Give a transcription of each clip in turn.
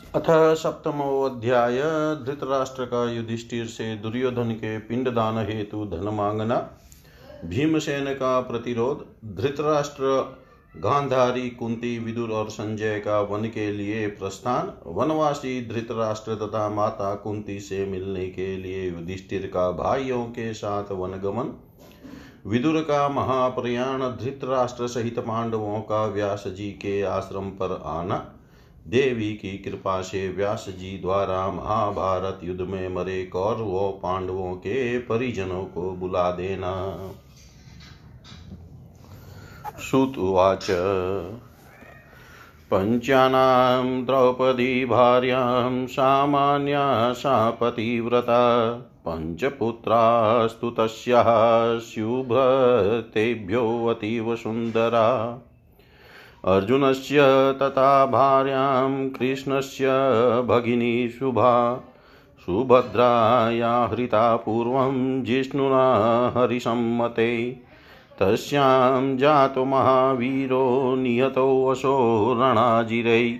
अथ सप्तमोऽध्याय धृतराष्ट्र का युधिष्ठिर से दुर्योधन के पिंडदान हेतु धन मांगना भीमसेन का प्रतिरोध, धृतराष्ट्र, गांधारी, कुंती, विदुर और संजय का वन के लिए प्रस्थान। वनवासी, धृतराष्ट्र तथा माता कुंती से मिलने के लिए युधिष्ठिर का भाइयों के साथ वनगमन विदुर का महाप्रयाण, धृतराष्ट्र सहित पांडवों का व्यास जी के आश्रम पर आना। देवी की कृपा से व्यास जी द्वारा महाभारत युद्ध में मरे कौरवों, पांडवों के परिजनों को बुला देना। श्रुतुवाच पञ्चानां द्रौपदी सामान्या सा पतिव्रता। पञ्चपुत्रास्तु तस्याः स्युभ्रतेभ्यो सुन्दरा। अर्जुनस्य तथा भार्यां कृष्णस्य भगिनी शुभा। सुभद्राया हृता पूर्वं जिष्णुना हरिसम्मते। तस्यां जातो महावीरो निहतोऽसो रणाजिरै।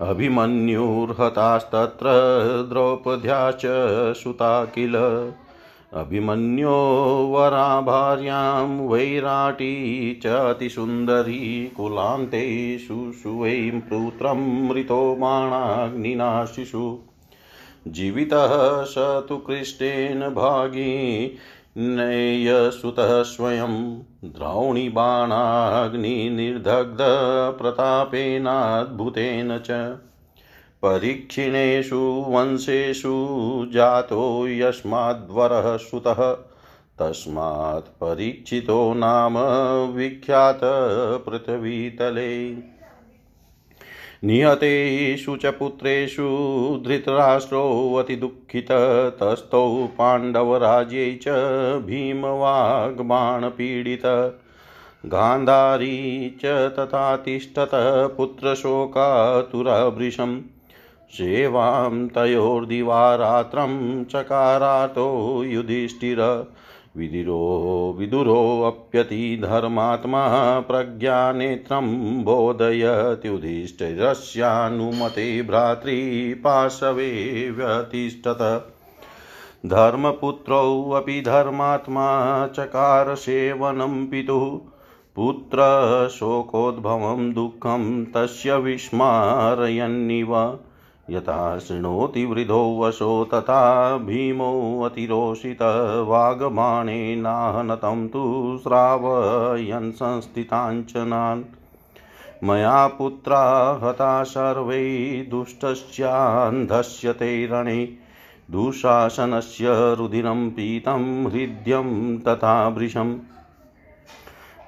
अभिमन्युर्हतास्तत्र द्रौपद्याश्च सुता किल। अभिमन्यो वरा भार्यां वैराटी च अतिसुन्दरी कुलान्ते शुशुवैं पुत्रं मृतो बाणाग्निना शिशु। जीवितः स तु कृष्टेन भागी नैयसुतः स्वयं द्रौणिबाणाग्निर्दग्धप्रतापेनाद्भुतेन च। परीक्षिणेषु वंशेषु जातो यस्माद्वरः सुतः। तस्मात् परीक्षितो नाम विख्यात पृथ्वीतले। निहतेषु च पुत्रेषु धृतराष्ट्रोऽतिदुःखितस्तौ पाण्डवराज्ये च भीमवाग्बाणपीडित गान्धारी च तथा तिष्ठतः पुत्रशोकातुरभृशम्। सेवां तयोर्दिवारात्रं चकारातो युधिष्ठिर। विदिरो विदुरोऽप्यति धर्मात्मा प्रज्ञानेत्रं बोधयत्युधिष्ठिरस्यानुमते भ्रातृपाशवे व्यतिष्ठत। धर्मपुत्रौ धर्मात्मा चकार सेवनं पितुः। पुत्रशोकोद्भवं दुःखं तस्य विस्मारयन्निव। यथा शृणोति वृद्धो वशो तथा भीमोऽतिरोषितवागबाणेनाहनतं तु श्रावयन् संस्थिताञ्चनान्। मया पुत्रा हता सर्वै दुष्टस्यान्धस्य ते रणे। दुःशासनस्य रुधिरं पीतं हृद्यं तथा वृशम्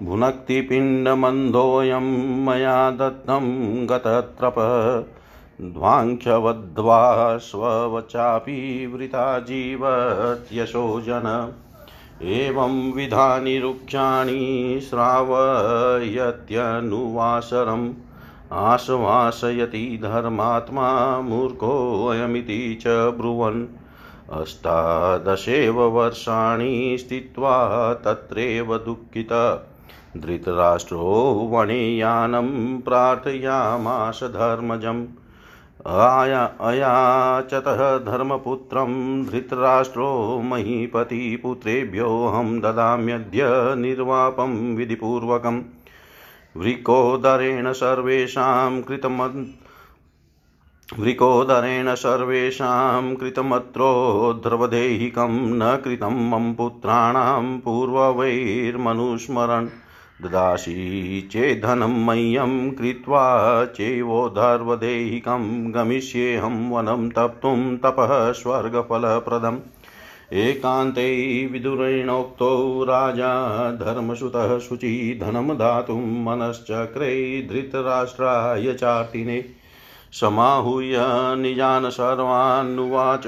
भुनक्तिपिण्डमन्धोऽयं मया दत्तं गतत्रपः। ध्वाङ्क्षवद्वा स्ववचापि वृथा जीवत्यशो जन एवं विधानि रुक्षाणि श्रावयत्यनुवासरम्। आश्वासयति धर्मात्मा मूर्खोऽयमिति च ब्रुवन्। अष्टादशेव वर्षाणि स्थित्वा तत्रैव दुःखित। धृतराष्ट्रो वणियानं प्रार्थयामास धर्मजम्। आया अयाचतः धर्मपुत्रं धृतराष्ट्रो महीपतिपुत्रेभ्योऽहं ददाम्यद्य निर्वापं विधिपूर्वकम् वृकोदरेण सर्वेषां वृकोदरेण सर्वेषां कृतमत्रोद्रवदेहिकं न कृतं मम पुत्राणां पूर्ववैर्मनुस्मरन्। ददासि चेद्धनं मह्यं कृत्वा चैवोधर्वदेहिकं गमिष्येऽहं वनं तप्तुं तपः स्वर्गफलप्रदम्। एकान्ते विदुरेणोक्तो राजा धर्मसुतः शुचि धनं दातुं मनश्चक्रे धृतराष्ट्राय चाटिने। समाहूय निजान् सर्वान्नुवाच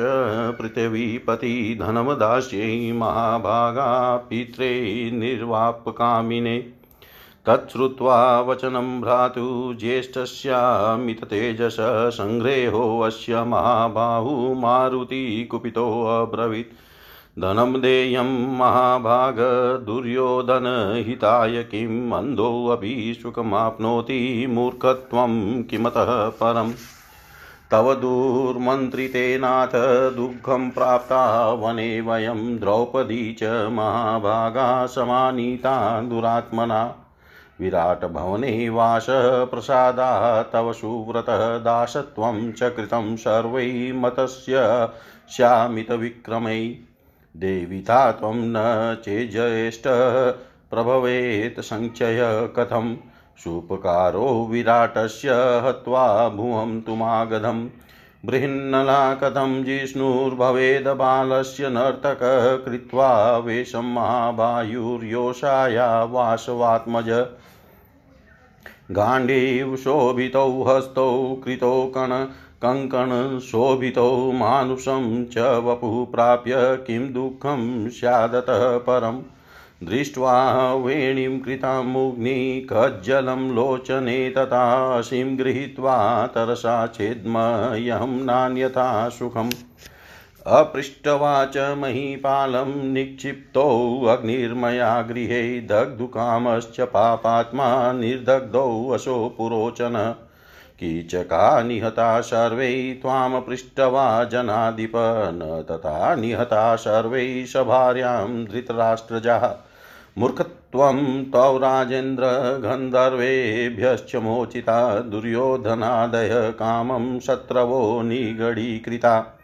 पृथिवीपति धनं दास्यै महाभागा पित्रे निर्वापकामिने। तच्छ्रुत्वा वचनं भ्रातु ज्येष्ठस्यामिततेजस सङ्ग्रेहोऽस्य महाबाहु मारुति कुपितोऽब्रवीत् धनं देयं महाभाग दुर्योधनहिताय किम् अन्धोऽपि सुखमाप्नोति मूर्खत्वं किमतः परम्। तव दुर्मन्त्रितेनाथ दुःखं प्राप्ता वने वयं द्रौपदी च महाभागा समानीता दुरात्मना। विराटभवने वासप्रसादा तव सुव्रतः दासत्वं च कृतं सर्वै मतस्य श्यामितविक्रमै। देविता त्वं न चेज्येष्ठ प्रभवेत् सञ्चय कथं सुपकारो विराटस्य हत्वा भुवं तुमागधम्। बृहन्नला कथं जिष्णुर्भवेदबालस्य नर्तक कृत्वा वेशं महाबायुर्योषाया वासवात्मज गाण्डीव शोभितौ हस्तौ कृतौ कण कङ्कणशोभितौ मानुषं च वपुः प्राप्य किं दुःखं स्यादतः परम् दृष्ट्वा वेणीं कृतां मुग्निकज्जलं लोचने तथाशिं गृहीत्वा तरसा चेद्मह्यं नान्यथा सुखम्। अपृष्टवाच महीपालं अग्निर्मया गृहे दग्धुकामश्च पापात्मा निर्दग्धौ वशो पुरोचन। कीचका निहता सर्वै त्वां पृष्टवा जनाधिप, न तथा निहता सर्वै सभार्यां धृतराष्ट्रजाः। मूर्खत्वं तौ राजेन्द्र गन्धर्वेभ्यश्च मोचिता दुर्योधनादय कामं शत्रवो निगडीकृता।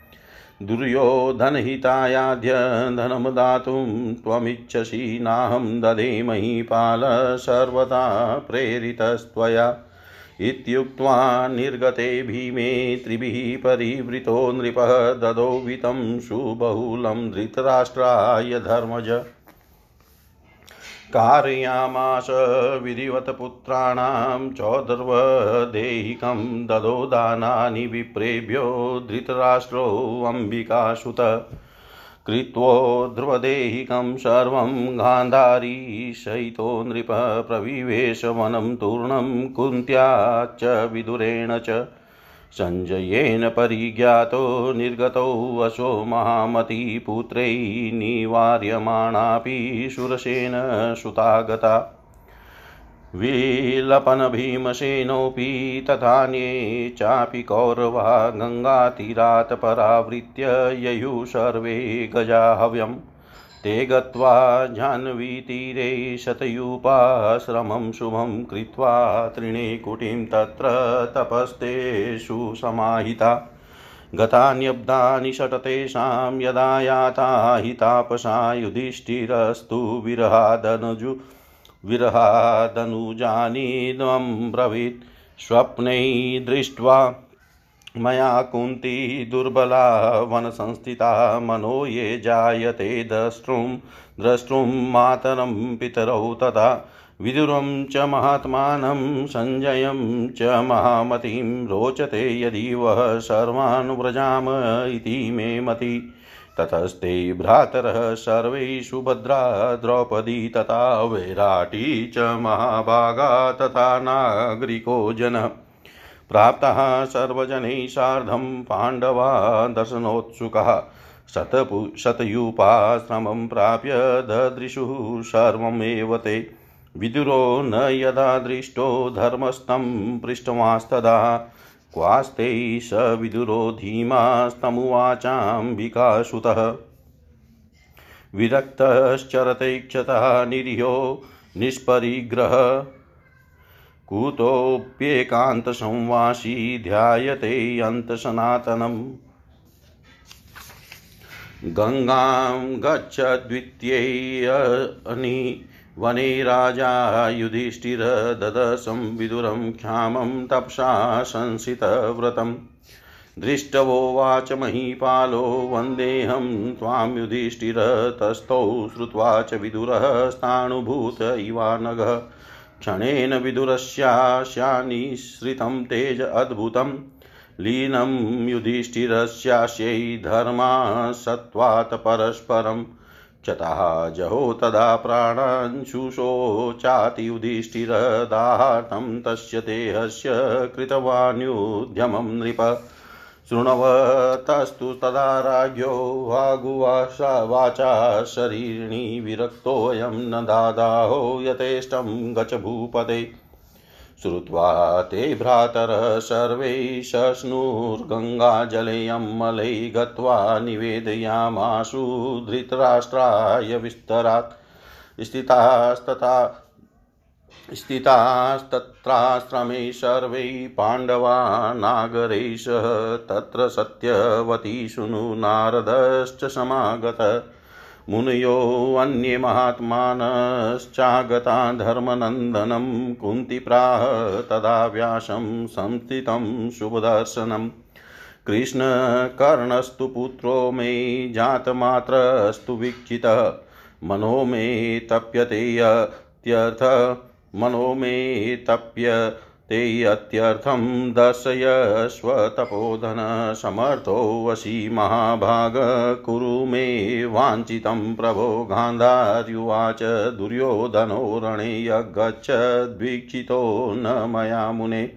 दुर्योधनहितायाद्य धनं दातुं त्वमिच्छसि नाहं दधे महीपाल सर्वदा प्रेरितस्त्वया। इत्युक्त्वा निर्गते भीमे त्रिभिः परिवृतो नृपः ददौ वितं सुबहुलं धृतराष्ट्राय धर्मज। कारयामास विधिवत पुत्राणां चौदर्वदेहिकं ददो दानानि विप्रेभ्यो धृतराष्ट्रोऽम्बिकासुत कृत्वोध्रुवदेहिकं सर्वं गान्धारी सहितो नृपः प्रविवेश वनं तूर्णं कुन्त्या च विदुरेण च सञ्जयेन परिज्ञातो निर्गतौ वशो महामतीपुत्रै निवार्यमाणापि सुरसेन सुतागता। विलपनभीमसेनोऽपि तथान्ये चापि कौरवा गङ्गातीरात् परावृत्य ययुः सर्वे गजाहव्यम्। ते गत्वा जाह्नवीतीरे शतयूपाश्रमं शुभं कृत्वा त्रिणे कुटिं तत्र तपस्तेषु समाहिता। गतान्यब्दानि षट्तेषां यदा याता हितापसा युधिष्ठिरस्तु विरहादनुजु विरहादनुजानीनं ब्रवीत्। स्वप्नै दृष्ट्वा मया कुन्ती दुर्बला वनसंस्थिता मनो ये जायते द्रष्टुं द्रष्टुं मातरं पितरौ तथा विदुरं च महात्मानं सञ्जयं च महामतिं, रोचते यदि वः सर्वान् व्रजाम इति मे मति। ततस्ते भ्रातरः सर्वै सुभद्रा द्रौपदी तथा वैराटी च महाभागा तथा नागरिको जनः। प्राप्तः सर्वजनैः सार्धं पाण्डवा दर्शनोत्सुकः शतपु शतयूपाश्रमं प्राप्य ददृशुः सर्वमेव ते। विदुरो न यदा दृष्टो धर्मस्थं पृष्टवास्तदा क्वास्ते स विदुरो धीमास्तमुवाचाम्बिकासुतः। विरक्तश्चरतैक्षतः निरीहो निष्परिग्रह। कुतोऽप्येकान्तसंवासी ध्यायते अन्तसनातनम् गङ्गां गच्छद्वितीयनि वने राजा युधिष्ठिर ददशं विदुरं क्षामं तपसा संसितव्रतम्। दृष्टवोवाच महीपालो, वन्देऽहं त्वां युधिष्ठिर तस्थौ श्रुत्वा च विदुरः स्थाणुभूत क्षणेन विदुरस्यास्यानिश्रितं तेज अद्भुतं। लीनं युधिष्ठिरस्यास्यै धर्मा सत्त्वात् परस्परम् चतः जहो तदा शुशोचाति तस्य देहस्य कृतवान्युद्यमं नृप। शृण्वतस्तु तदा राज्ञो वागुवासा वाचा शरीरिणी विरक्तोऽयं न दादाहो यथेष्टं गच भूपते श्रुत्वा ते भ्रातरः सर्वे शश्नुर्गङ्गाजले अम्मलै गत्वा निवेदयामाशु धृतराष्ट्राय विस्तरात्। स्थितास्तथा स्थितास्तत्राश्रमे सर्वै पाण्डवा नागरैष तत्र सत्यवती शुनु नारदश्च समागत। मुनयोऽन्ये महात्मानश्चागता धर्मनन्दनं कुन्तिप्राह तदा व्यासं संस्थितं शुभदर्शनम् कृष्णकर्णस्तु पुत्रो मे जातमात्रस्तु वीक्षितः, मनो मे तप्यते यत्यर्थ मनो मे तप्य ते अत्यर्थं दर्शयस्वतपोधन समर्थो वशी महाभाग कुरु मे वाञ्छितं प्रभो गान्धार्युवाच दुर्योधनो रणे यगच्छद्वीक्षितो न मया मुने।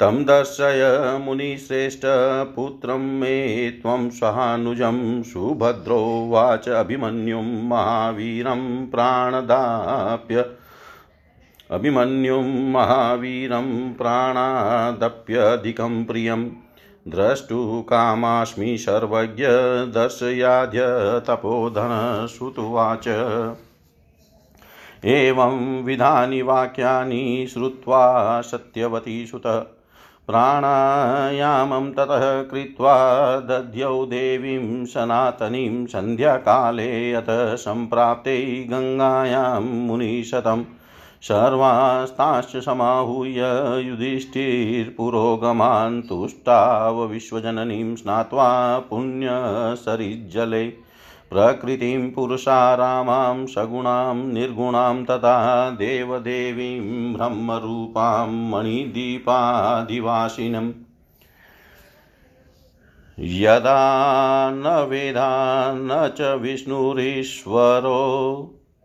तं दर्शय मुनिश्रेष्ठपुत्रं मे त्वं सहानुजं सुभद्रोवाच अभिमन्युं महावीरं प्राणदाप्य अभिमन्युं महावीरं प्राणादप्यधिकं प्रियं। द्रष्टुकामास्मि सर्वज्ञ दर्शयाद्य तपोधनश्रुतुवाच एवं विधानि वाक्यानि श्रुत्वा सत्यवती सुत। प्राणायामं ततः कृत्वा दध्यौ देवीं सनातनीं सन्ध्याकाले अथ सम्प्राप्ते गङ्गायां मुनिशतम्। सर्वास्ताश्च समाहूय युधिष्ठिर्पुरोगमान् तुष्टाव विश्वजननीं स्नात्वा पुण्यसरिज्जले। प्रकृतिं पुरुषारामां सगुणां निर्गुणां तथा देवदेवीं ब्रह्मरूपां मणिदीपादिवासिनम्। यदा न वेदा न च विष्णुरीश्वरो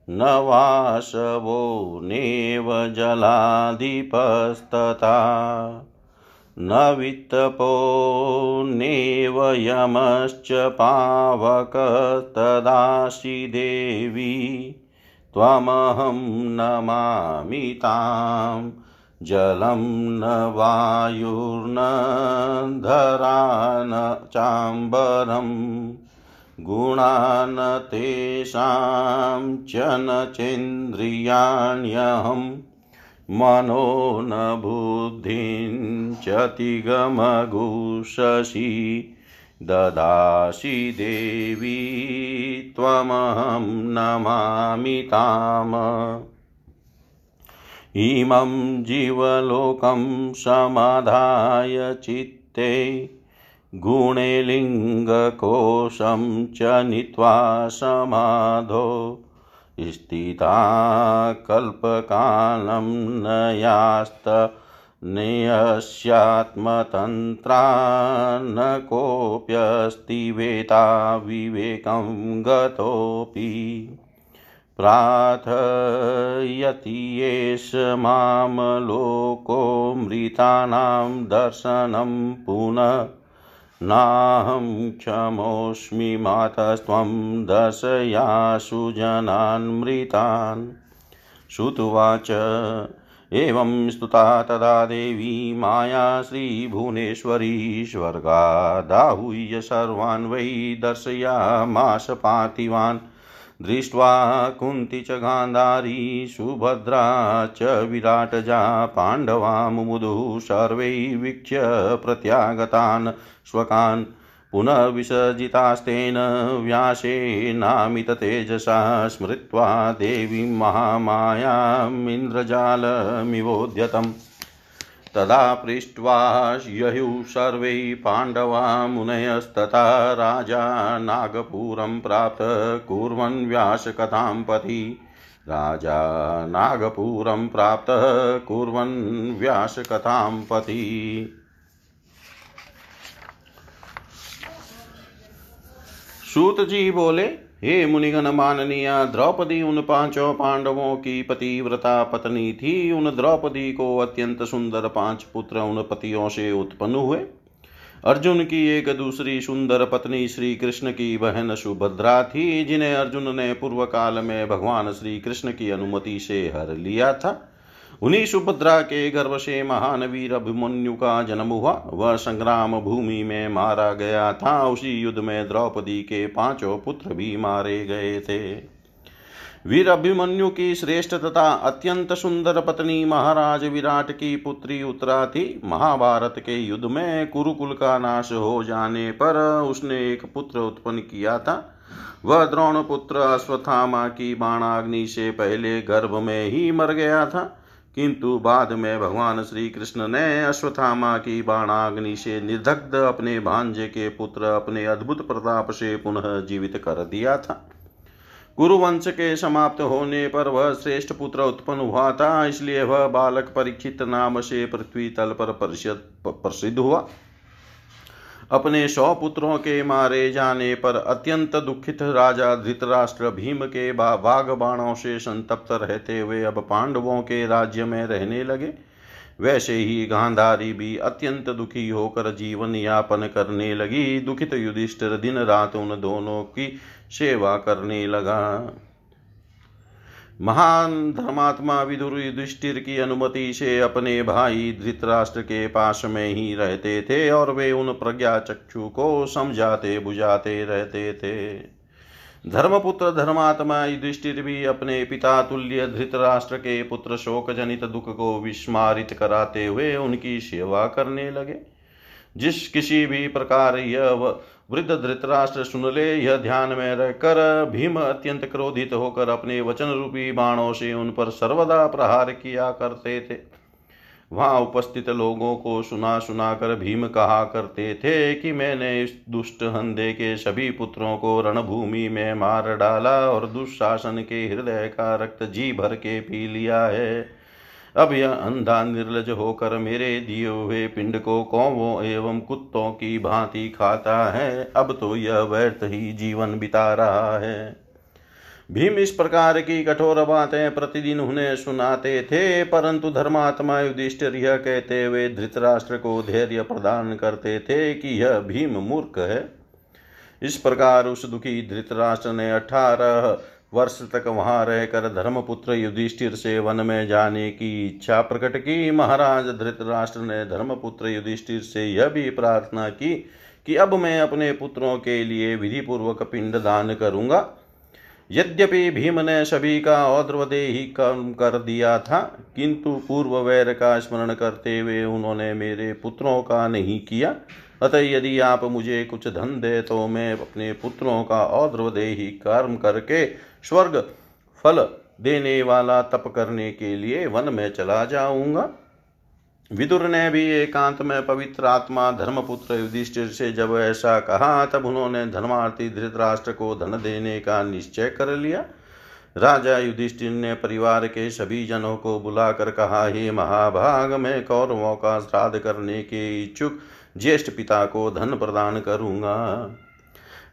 न वासवो नेव जलाधिपस्तथा न वित्तपो नेव यमश्च पावकस्तदासि देवी। त्वमहं नमामि तां। जलं न वायुर्न धरा न चाम्बरम् गुणान् तेषां च न चेन्द्रियाण्यहं मनो न बुद्धिं चतिगमगुषसि ददासि देवी त्वमहं नमामि ताम्। इमं जीवलोकं समाधाय चित्ते गुणे लिङ्गकोशं च नीत्वा समाधो। स्थिता कल्पकालं न यास्त नेयस्यात्मतन्त्रा न कोऽप्यस्ति वेता विवेकं गतोऽपि। प्रार्थयति एष माँ लोको मृतानां दर्शनं पुनः नाहं क्षमोऽस्मि मातस्त्वं दशयासु जनान् मृतान् श्रुतुवाच एवं स्तुता तदा देवी माया श्रीभुवनेश्वरी स्वर्गादाहूय सर्वान् वै दर्शयामाश पार्थिवान्। दृष्ट्वा कुन्ती च गान्धारी, सुभद्रा च विराटजा पाण्डवा मुमुदुः सर्वै वीक्ष्य प्रत्यागतान् स्वकान् पुनः विसर्जितास्तेन व्यासेनामिततेजसा स्मृत्वा देवीं महामायामिन्द्रजालमिवोद्यतम् तदा पृष्ट्वा ययुः सर्वे पाण्डवा मुनयस्तथा राजा नागपुरं प्राप्त कुर्वन् व्यासकथां पथि। राजा नागपुरं प्राप्तः कुर्वन् व्यासकथां पथि। सूत जी बोले हे मुनिगण माननीय, द्रौपदी उन पाँचों पांडवों की पतिव्रता पत्नी थी। उन द्रौपदी को अत्यंत सुंदर पाँच पुत्र उन पतियों से उत्पन्न हुए। अर्जुन की एक दूसरी सुंदर पत्नी श्री कृष्ण की बहन सुभद्रा थी, जिन्हें अर्जुन ने पूर्व काल में भगवान श्री कृष्ण की अनुमति से हर लिया था। उन्हीं सुभद्रा के गर्भ से महान वीर अभिमन्यु का जन्म हुआ। वह संग्राम भूमि में मारा गया था। उसी युद्ध में द्रौपदी के पाँचों पुत्र भी मारे गए थे। वीर अभिमन्यु की श्रेष्ठ तथा अत्यंत सुंदर पत्नी महाराज विराट की पुत्री उत्तरा थी महाभारत के युद्ध में कुरुकुल का नाश हो जाने पर उसने एक पुत्र उत्पन्न किया था। वह द्रोण पुत्र अश्वत्थामा की बाणाग्नि से पहले गर्भ में ही मर गया था। किंतु बाद में भगवान श्री कृष्ण ने अश्वत्थामा की बाणाग्नि से निर्दग्ध अपने भांजे के पुत्र, अपने अद्भुत प्रताप से पुनः जीवित कर दिया था। गुरुवंश के समाप्त होने पर वह श्रेष्ठ पुत्र उत्पन्न हुआ था, इसलिए वह बालक परीक्षित नाम से पृथ्वी तल पर प्रसिद्ध हुआ। अपने सौ पुत्रों के मारे जाने पर अत्यंत दुखित राजा धृतराष्ट्र भीम के बाघ बाणों से संतप्त रहते हुए अब पांडवों के राज्य में रहने लगे। वैसे ही गांधारी भी अत्यंत दुखी होकर जीवन यापन करने लगी। दुखित युधिष्ठिर दिन रात उन दोनों की सेवा करने लगा। महान धर्मात्मा विदुर युधिष्ठिर की अनुमति से अपने भाई धृतराष्ट्र के पास में ही रहते थे और वे उन प्रज्ञा चक्षु को समझाते, बुझाते रहते थे। धर्मपुत्र, धर्मात्मा युधिष्ठिर भी अपने पिता तुल्य धृतराष्ट्र के पुत्र शोक जनित दुख को विस्मारित कराते हुए उनकी सेवा करने लगे। जिस किसी भी प्रकार यह वृद्ध धृतराष्ट्र सुन ले, यह ध्यान में रहकर भीम अत्यंत क्रोधित होकर अपने वचन रूपी बाणों से उन पर सर्वदा प्रहार किया करते थे। वहाँ उपस्थित लोगों को सुना सुना कर भीम कहा करते थे कि मैंने इस दुष्ट हंदे के सभी पुत्रों को रणभूमि में मार डाला और दुशासन के हृदय का रक्त जी भर के पी लिया है। अब यह अंधा निर्लज होकर मेरे दिए हुए पिंड को कौवों एवं कुत्तों की भांति खाता है। अब तो यह व्यर्थ ही जीवन बिता रहा है। भीम इस प्रकार की कठोर बातें प्रतिदिन उन्हें सुनाते थे, परंतु धर्मात्मा युधिष्ठिर यह कहते हुए धृतराष्ट्र को धैर्य प्रदान करते थे कि यह भीम मूर्ख है। इस प्रकार उस दुखी धृतराष्ट्र ने अठारह वर्ष तक वहाँ रहकर धर्मपुत्र युधिष्ठिर से वन में जाने की इच्छा प्रकट की। महाराज धृतराष्ट्र ने धर्मपुत्र युधिष्ठिर से यह भी प्रार्थना की कि अब मैं अपने पुत्रों के लिए विधि पूर्वक पिंड दान करूँगा। यद्यपि भीम ने सभी का ही कर्म कर दिया था, किंतु पूर्व वैर का स्मरण करते हुए उन्होंने मेरे पुत्रों का नहीं किया। अतः यदि आप मुझे कुछ धन दे तो मैं अपने पुत्रों का ही कर्म करके स्वर्ग, फल देने वाला तप करने के लिए वन में चला जाऊँगा। विदुर ने भी एकांत में पवित्र आत्मा, धर्मपुत्र युधिष्ठिर से जब ऐसा कहा, तब उन्होंने धर्मार्थी धृतराष्ट्र को धन देने का निश्चय कर लिया। राजा युधिष्ठिर ने परिवार के सभी जनों को बुलाकर कहा, हे महाभाग, मैं कौरवों का श्राद्ध करने के इच्छुक ज्येष्ठ पिता को धन प्रदान करूँगा।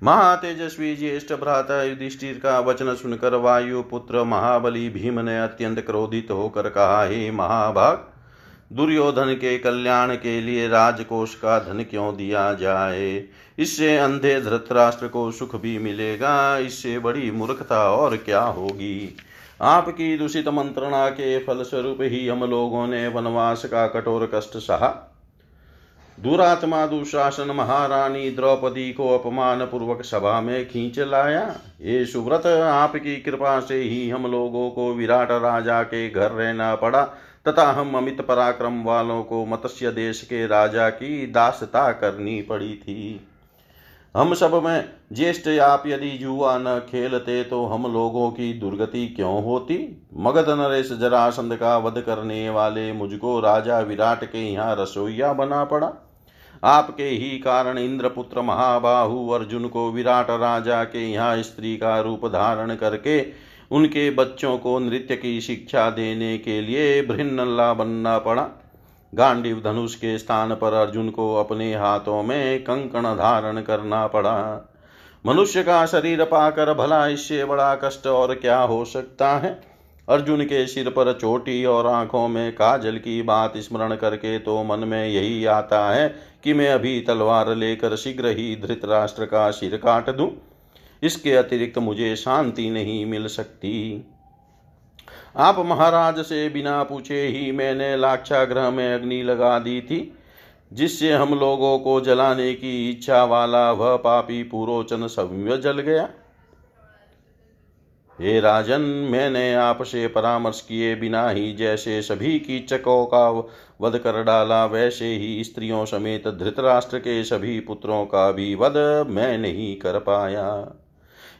महातेजस्वी ज्येष्ठ भ्राता युधिष्ठिर का वचन सुनकर वायु पुत्र महाबली भीम ने अत्यंत क्रोधित होकर कहा, हे महाभाग, दुर्योधन के कल्याण के लिए राजकोष का धन क्यों दिया जाए? इससे अंधे धृतराष्ट्र को सुख भी मिलेगा, इससे बड़ी मूर्खता और क्या होगी? आपकी दूषित मंत्रणा के फलस्वरूप ही हम लोगों ने वनवास का कठोर कष्ट सहा। दुरात्मा दुशासन महारानी द्रौपदी को अपमान पूर्वक सभा में खींच लाया। ये सुव्रत आपकी कृपा से ही हम लोगों को विराट राजा के घर रहना पड़ा। तथा हम अमित पराक्रम वालों को मत्स्य देश के राजा की दासता करनी पड़ी थी। हम सब में ज्येष्ठ आप यदि जुआ न खेलते तो हम लोगों की दुर्गति क्यों होती? मगध नरेश जरासंध का वध करने वाले मुझको राजा विराट के यहाँ रसोईया बना पड़ा। आपके ही कारण इंद्रपुत्र महाबाहु अर्जुन को विराट राजा के यहाँ स्त्री का रूप धारण करके उनके बच्चों को नृत्य की शिक्षा देने के लिए भृन्नल्ला बनना पड़ा। गांडीव धनुष के स्थान पर अर्जुन को अपने हाथों में कंकण धारण करना पड़ा। मनुष्य का शरीर पाकर भला इससे बड़ा कष्ट और क्या हो सकता है? अर्जुन के सिर पर चोटी और आँखों में काजल की बात स्मरण करके तो मन में यही आता है कि मैं अभी तलवार लेकर शीघ्र ही धृतराष्ट्र का सिर काट दूँ। इसके अतिरिक्त मुझे शांति नहीं मिल सकती। आप महाराज से बिना पूछे ही मैंने लाक्षाग्रह में अग्नि लगा दी थी, जिससे हम लोगों को जलाने की इच्छा वाला वह पापी पुरोचन सव्य जल गया। हे राजन, मैंने आपसे परामर्श किए बिना ही जैसे सभी कीचकों का वध कर डाला, वैसे ही स्त्रियों समेत धृतराष्ट्र के सभी पुत्रों का भी वध मैं नहीं कर पाया।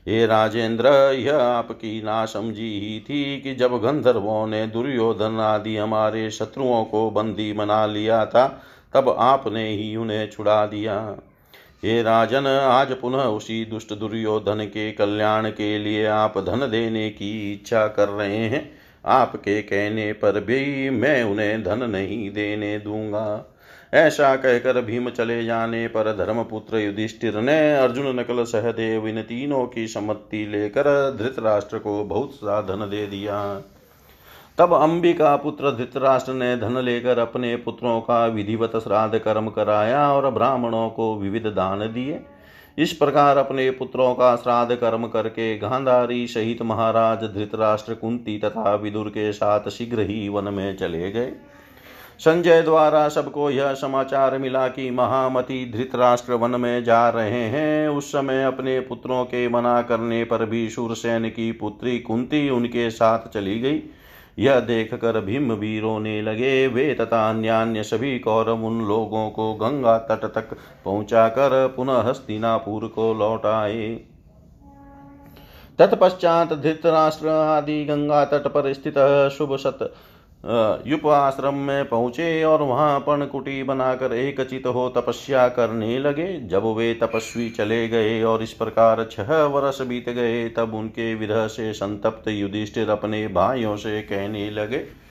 हे राजेंद्र, यह आपकी ना समझी ही थी कि जब गंधर्वों ने दुर्योधन आदि हमारे शत्रुओं को बंदी बना लिया था, तब आपने ही उन्हें छुड़ा दिया। हे राजन, आज पुनः उसी दुष्ट दुर्योधन के कल्याण के लिए आप धन देने की इच्छा कर रहे हैं। आपके कहने पर भी मैं उन्हें धन नहीं देने दूँगा। ऐसा कहकर भीम चले जाने पर धर्मपुत्र युधिष्ठिर ने अर्जुन, नकल, सहदेव इन तीनों की सम्मति लेकर धृतराष्ट्र को बहुत सा धन दे दिया। तब अंबिका पुत्र धृतराष्ट्र ने धन लेकर अपने पुत्रों का विधिवत श्राद्ध कर्म कराया और ब्राह्मणों को विविध दान दिए। इस प्रकार अपने पुत्रों का श्राद्ध कर्म करके गांधारी सहित महाराज धृतराष्ट्र कुंती तथा विदुर के साथ शीघ्र ही वन में चले गए। संजय द्वारा सबको यह समाचार मिला कि महामति धृतराष्ट्र वन में जा रहे हैं। उस समय अपने पुत्रों के मना करने पर भी सूरसेन की पुत्री कुंती उनके साथ चली गई। यह देख कर भीम भी रोने लगे वे तथा अन्य अन्य सभी कौरव उन लोगों को गंगा तट तक पहुँचा कर पुनः हस्तिनापुर को लौट आए। तत्पश्चात धृतराष्ट्र आदि गंगा तट पर स्थित शुभ सत युप आश्रम में पहुँचे और वहाँ कुटी बनाकर एकचित हो तपस्या करने लगे। जब वे तपस्वी चले गए और इस प्रकार छह वर्ष बीत गए, तब उनके विरह से संतप्त युधिष्ठिर अपने भाइयों से कहने लगे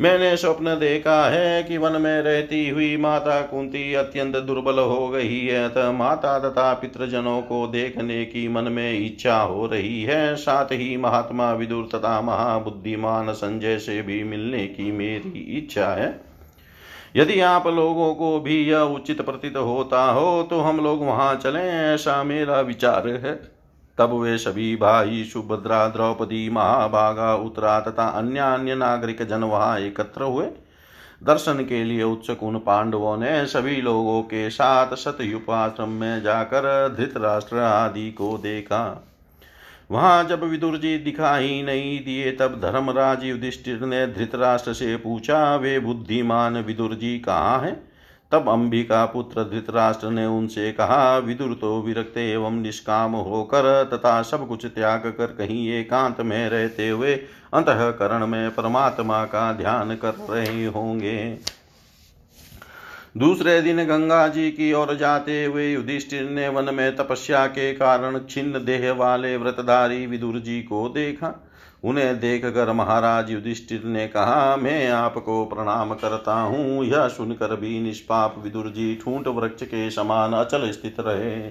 मैंने स्वप्न देखा है कि वन में रहती हुई माता कुंती अत्यंत दुर्बल हो गई है। अतः माता तथा पितृजनों को देखने की मन में इच्छा हो रही है। साथ ही महात्मा विदुर तथा महाबुद्धिमान संजय से भी मिलने की मेरी इच्छा है। यदि आप लोगों को भी यह उचित प्रतीत होता हो तो हम लोग वहाँ चलें, ऐसा मेरा विचार है। तब वे सभी भाई, सुभद्रा, द्रौपदी, महाभागा, उत्तरा तथा अन्य अन्य नागरिक जन वहाँ एकत्र हुए। दर्शन के लिए उत्सुक उन पांडवों ने सभी लोगों के साथ सतयुपाश्रम में जाकर धृतराष्ट्र आदि को देखा। वहाँ जब विदुर जी दिखाई नहीं दिए, तब धर्मराज युधिष्ठिर ने धृतराष्ट्र से पूछा, वे बुद्धिमान विदुर जी कहाँ हैं? तब अंबिका पुत्र धृतराष्ट्र ने उनसे कहा, विदुर तो विरक्त एवं निष्काम होकर तथा सब कुछ त्याग कर कहीं एकांत में रहते हुए अंतकरण में परमात्मा का ध्यान कर रहे होंगे। दूसरे दिन गंगा जी की ओर जाते हुए युधिष्ठिर ने वन में तपस्या के कारण छिन्न देह वाले व्रतधारी विदुर जी को देखा। उन्हें देख कर महाराज युधिष्ठिर ने कहा, मैं आपको प्रणाम करता हूँ। यह सुनकर भी निष्पाप विदुर जी ठूंठ वृक्ष के समान अचल स्थित रहे।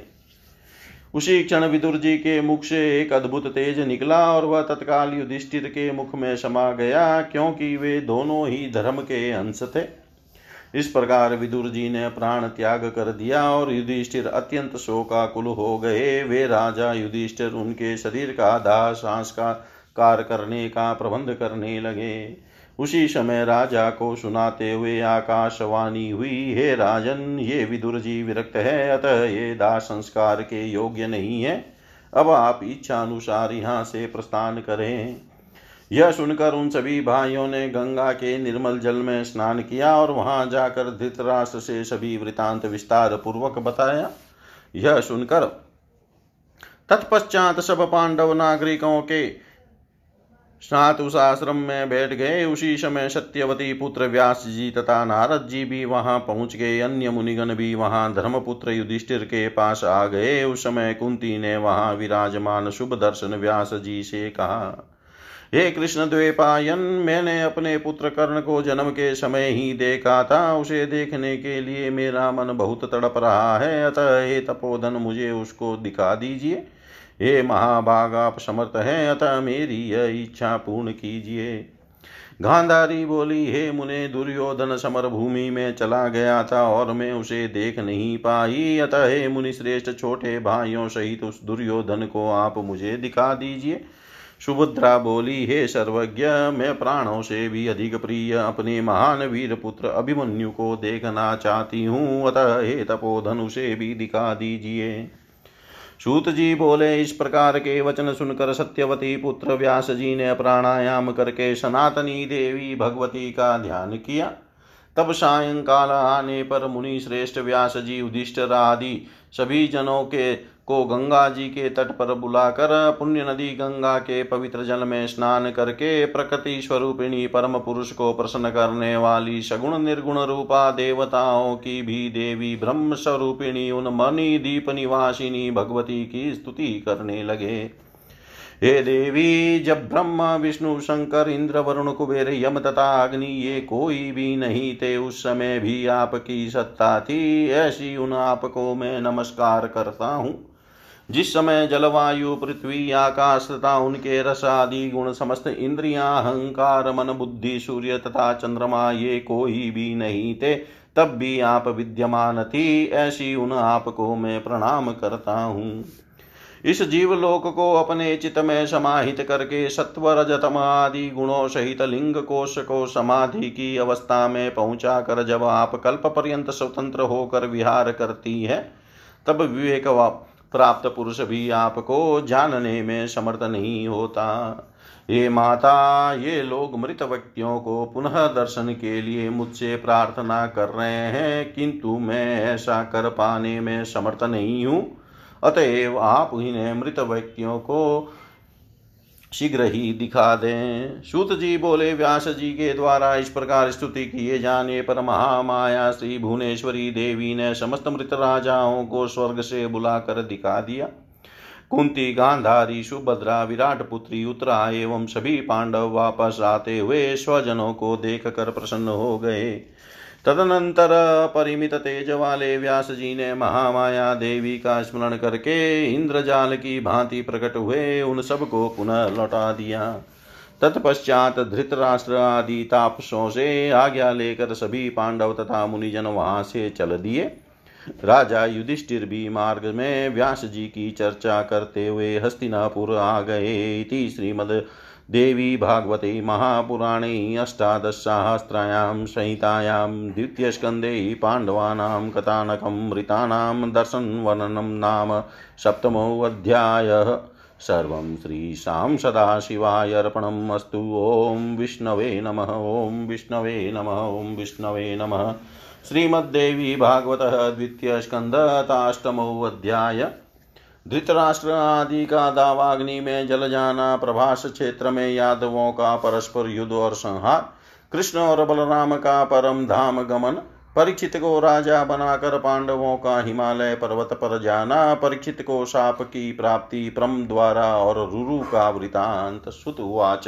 उसी क्षण विदुर जी के मुख से एक अद्भुत तेज निकला और वह तत्काल युधिष्ठिर के मुख में समा गया, क्योंकि वे दोनों ही धर्म के अंश थे। इस प्रकार विदुर जी ने प्राण त्याग कर दिया और युधिष्ठिर अत्यंत शोकाकुल हो गए। वे राजा युधिष्ठिर, उनके शरीर का दाह सांस का कार करने का प्रबंध करने लगे। उसी समय राजा को सुनाते हुए आकाशवाणी हुई, हे राजन, ये विदुर जी विरक्त है, अतः ये दाह संस्कार के योग्य नहीं है। अब आप इच्छा अनुसार यहाँ से प्रस्थान करें। यह सुनकर उन सभी भाइयों ने गंगा के निर्मल जल में स्नान किया और वहाँ जाकर धृतराष्ट्र से सभी वृतांत विस्तार पूर्वक बताया। यह सुनकर तत्पश्चात सब पांडव नागरिकों के साथ उस आश्रम में बैठ गए। उसी समय सत्यवती पुत्र व्यास जी तथा नारद जी भी वहाँ पहुँच गए। अन्य मुनिगण भी वहाँ धर्मपुत्र युधिष्ठिर के पास आ गए। उस समय कुंती ने वहाँ विराजमान शुभ दर्शन व्यास जी से कहा, हे कृष्ण द्वेपायन, मैंने अपने पुत्र कर्ण को जन्म के समय ही देखा था। उसे देखने के लिए मेरा मन बहुत तड़प रहा है। अतः हे तपोधन, मुझे उसको दिखा दीजिए। हे महाभाग, आप समर्थ हैं, अतः मेरी यह इच्छा पूर्ण कीजिए। गांधारी बोली, हे मुने, दुर्योधन समर भूमि में चला गया था और मैं उसे देख नहीं पाई। अतः हे मुनि श्रेष्ठ, छोटे भाइयों सहित उस दुर्योधन को आप मुझे दिखा दीजिए। सुभद्रा बोली, हे सर्वज्ञ, मैं प्राणों से भी अधिक प्रिय अपने महान वीर पुत्र अभिमन्यु को देखना चाहती हूँ। अतः हे तपोधन, उसे भी दिखा दीजिए। सूत जी बोले, इस प्रकार के वचन सुनकर सत्यवती पुत्र व्यास जी ने प्राणायाम करके सनातनी देवी भगवती का ध्यान किया। तब सायंकाल आने पर मुनि श्रेष्ठ व्यास जी उदिष्ट आदि सभी जनों के को गंगा जी के तट पर बुलाकर पुण्य नदी गंगा के पवित्र जल में स्नान करके प्रकृति स्वरूपिणी परम पुरुष को प्रसन्न करने वाली सगुण निर्गुण रूपा देवताओं की भी देवी ब्रह्म स्वरूपिणी उन मणि दीप निवासिनी भगवती की स्तुति करने लगे। हे देवी, जब ब्रह्मा, विष्णु, शंकर, इंद्र, वरुण, कुबेर, यम तथा अग्नि ये कोई भी नहीं थे, उस समय भी आपकी सत्ता थी। ऐसी उन आपको मैं नमस्कार करता हूँ। जिस समय जलवायु, पृथ्वी, आकाश तथा उनके रस आदि गुण समस्त इंद्रियाँ, अहंकार, मन, बुद्धि, सूर्य तथा चंद्रमा ये कोई भी नहीं थे, तब भी आप विद्यमान थी, ऐसी उन आपको मैं प्रणाम करता हूँ। इस जीवलोक को अपने चित में समाहित करके सत्व रजतम आदि गुणों सहित लिंग कोश को समाधि की अवस्था में पहुँचा कर जब आप कल्प पर्यंत स्वतंत्र होकर विहार करती है, तब विवेक प्राप्त पुरुष भी आपको जानने में समर्थ नहीं होता। ये माता, ये लोग मृत व्यक्तियों को पुनः दर्शन के लिए मुझसे प्रार्थना कर रहे हैं, किंतु मैं ऐसा कर पाने में समर्थ नहीं हूँ। अतएव आप इन्हें मृत व्यक्तियों को शीघ्र ही दिखा दें। सूत जी बोले, व्यास जी के द्वारा इस प्रकार स्तुति किए जाने पर महामाया श्री भुवनेश्वरी देवी ने समस्त मृत राजाओं को स्वर्ग से बुलाकर दिखा दिया। कुंती, गांधारी, सुभद्रा, विराट पुत्री, उत्तरा एवं सभी पांडव वापस आते हुए स्वजनों को देख कर प्रसन्न हो गए। तदनंतर परिमित तेज वाले व्यास जी ने महामाया देवी का स्मरण करके इंद्रजाल की भांति प्रकट हुए उन सबको पुनः लौटा दिया। तत्पश्चात धृतराष्ट्र आदि तापसों से आज्ञा लेकर सभी पांडव तथा मुनिजन वहाँ से चल दिए। राजा युधिष्ठिर भी मार्ग में व्यास जी की चर्चा करते हुए हस्तिनापुर आ गए। थी श्रीमद देवी भागवते महापुराणे अष्टादशसाहस्रायां संहितायां द्वितीयस्कन्धे पाण्डवानां कथानकं मृतानां दर्शनवर्णनं नाम सप्तमोऽध्यायः। सर्वं श्रीशां सदाशिवाय अर्पणम् अस्तु। ॐ विष्णवे नमः। ॐ विष्णवे नमः। ॐ विष्णवे नमः। श्रीमद्देवी भागवतः द्वितीयस्कन्धताष्टमोऽध्याय धृतराष्ट्र आदि का दावाग्नि में जल जाना, प्रभास क्षेत्र में यादवों का परस्पर युद्ध और संहार, कृष्ण और बलराम का परम धाम गमन, परीक्षित को राजा बनाकर पांडवों का हिमालय पर्वत पर जाना, परीक्षित को साप की प्राप्ति प्रम द्वारा और रुरु का वृतांत, सुतुवाच।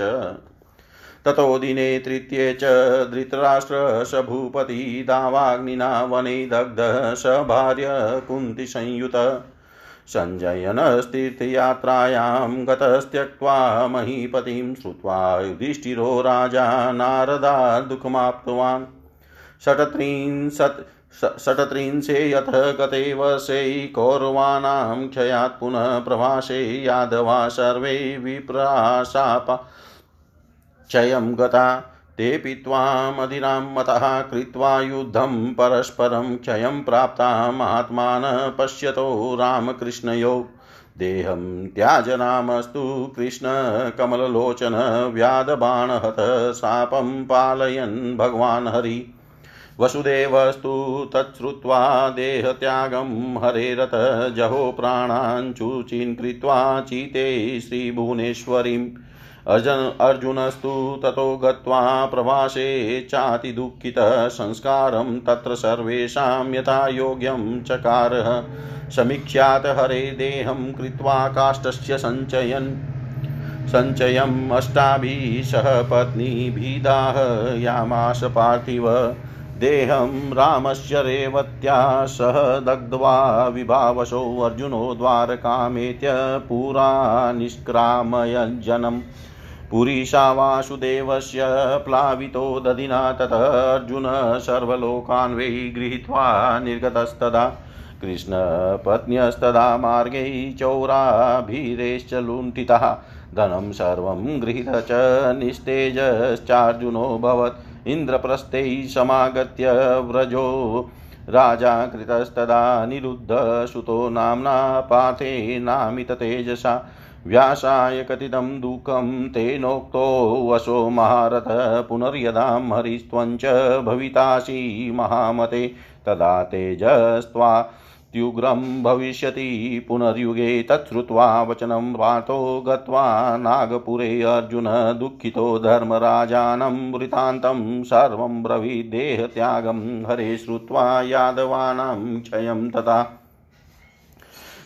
ततो दिने तृतीये च, धृतराष्ट्र स भूपति दावाग्निना वने दग्ध, स भार्य कुन्तिसंयुत सञ्जयनस्तीर्थयात्रायां गतस्त्यक्त्वा महीपतिं श्रुत्वा युधिष्ठिरो राजा नारदा दुःखमाप्तवान्। षट्त्रिंशत् षट्त्रिंशे यथ गते वर्षे कौरवाणां क्षयात् पुनः प्रभासे यादवा सर्वे विप्राशाप। क्षयं गता तेऽपि त्वामधिरां मतः कृत्वा युद्धं परस्परं क्षयं प्राप्ता महात्मानः पश्यतो रामकृष्णयो। देहं त्याजनामस्तु कृष्णकमललोचन व्याधबाणहत शापं पालयन् भगवान् हरि। वसुदेवस्तु तच्छ्रुत्वा देहत्यागं हरेरथ जहो प्राणाञ्चुचीन् कृत्वा चीते श्रीभुवनेश्वरीम्। अर्जुनस्तु ततो गत्वा प्रवासे चातिदुःखितः संस्कारं तत्र सर्वेषां यथा योग्यं चकारः। समीक्ष्यात् हरे देहं कृत्वा काष्ठस्य सञ्चयन्। सञ्चयम् अष्टाभिः सह पत्नीभिदाह यामास पार्थिव। देहं रामस्य रेवत्या सह दग्ध्वा विभावशो अर्जुनो द्वारकामेत्य पुरा निष्क्रामयज्जनम् पुरीशा वासुदेवस्य प्लावितो दधिना ततः अर्जुन सर्वलोकान् वै गृहीत्वा निर्गतस्तदा, कृष्णपत्न्यस्तदा मार्गे चौराभिरेश्च लुण्ठितः, धनं सर्वं गृहीत च निस्तेजश्चार्जुनोऽभवत् इन्द्रप्रस्थैः समागत्य व्रजो राजा कृतस्तदा निरुद्धसुतो नाम्ना पाथेनामिततेजसा व्यासाय कथितं दुःखं तेनोक्तो वशो महारथ पुनर्यदां हरिस्त्वञ्च भवितासि महामते तदा तेजस्त्वा त्युग्रं भविष्यति पुनर्युगे तच्छ्रुत्वा वचनं वातो गत्वा नागपुरे अर्जुन दुःखितो धर्मराजानं वृतान्तं सर्वं ब्रवीदेहत्यागं हरे श्रुत्वा यादवानां क्षयं तथा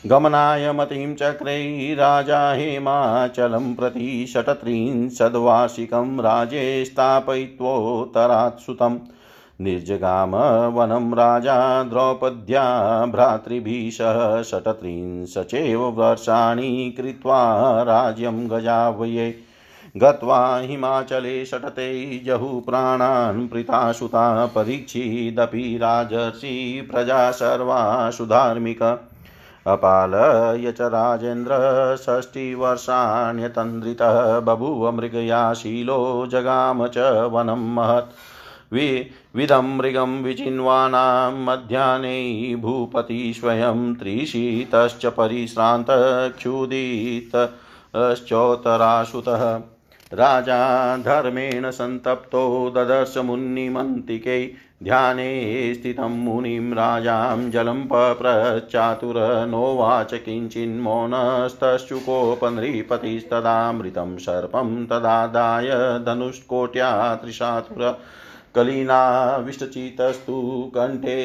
गमनाय मतिं चक्रै राजा हेमाचलं प्रति षट्त्रिंशद्वार्षिकं राजे स्थापयित्वोत्तरात् सुतम् निर्जगाम वनं राजा द्रौपद्या भ्रातृभिः सह षट्त्रिंशचेव वर्षाणि कृत्वा राज्यं गजावये। गत्वा हिमाचले षटते जहु प्राणान् परीक्षिदपि राजर्षि प्रजा सर्वासु धार्मिक। अपालय च राजेन्द्र षष्टिवर्षाण्यतन्द्रितः बभूव मृगयाशीलो जगाम च वनं महत्। वि विदं मृगं विचिन्वानां मध्याह्ने भूपति स्वयं त्रिशीतश्च परिश्रान्तक्षुदितश्चोत्तराशुतः राजा धर्मेण सन्तप्तो ददर्श मुनिमन्तिकै ध्याने स्थितं मुनिं राजां जलं पप्रचातुरनोवाच किञ्चिन्मौनस्तश्चुकोपनृपतिस्तदामृतं सर्पं तदादाय धनुष्कोट्या त्रिशातुर कलिनाविष्टचितस्तु कण्ठे